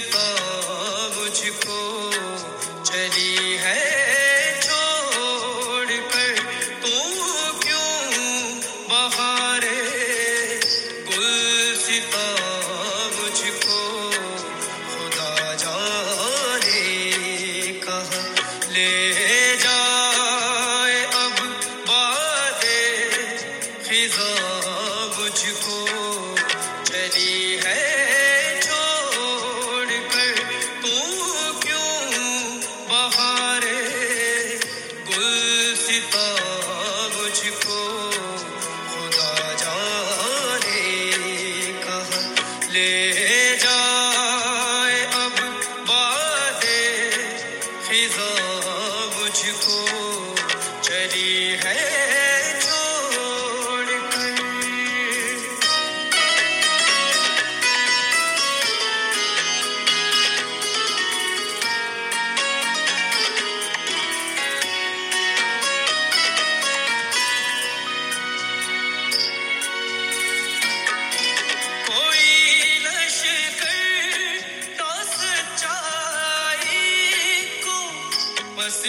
پہ مجھ کو خدا جانے کہاں لے جائے اب باد خزاں مجھ کو چلی ہے بس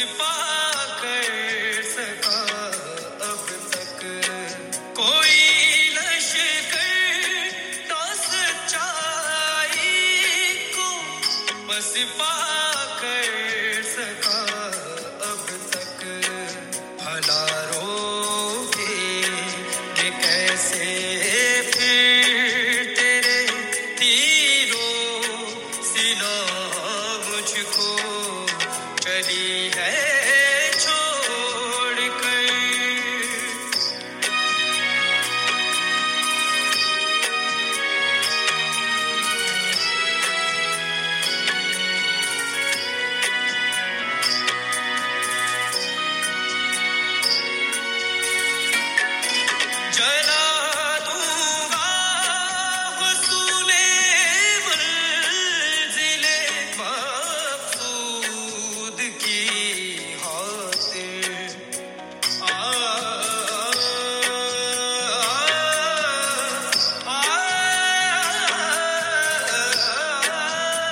کر سکا اب تک۔ کوئی لشکر تو سچائی کو بس کر سکا اب تک۔ ہزاروں کے کیسے پھر تیرے تیروں سلا مجھ کو۔ رہی ہے۔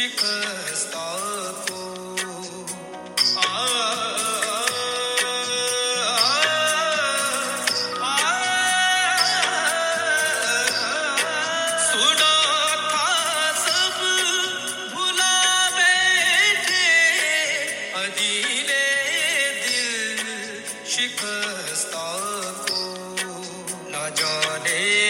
شکستہ کو نہ جانے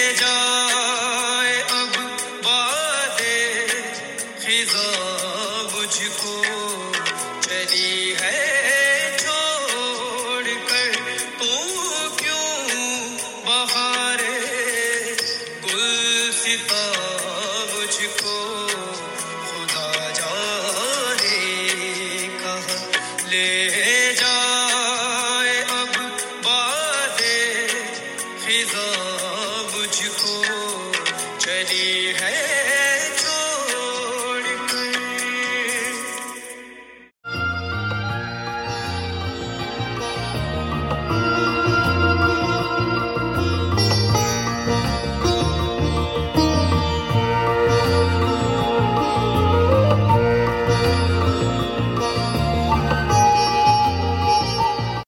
مجھ کو چلی ہے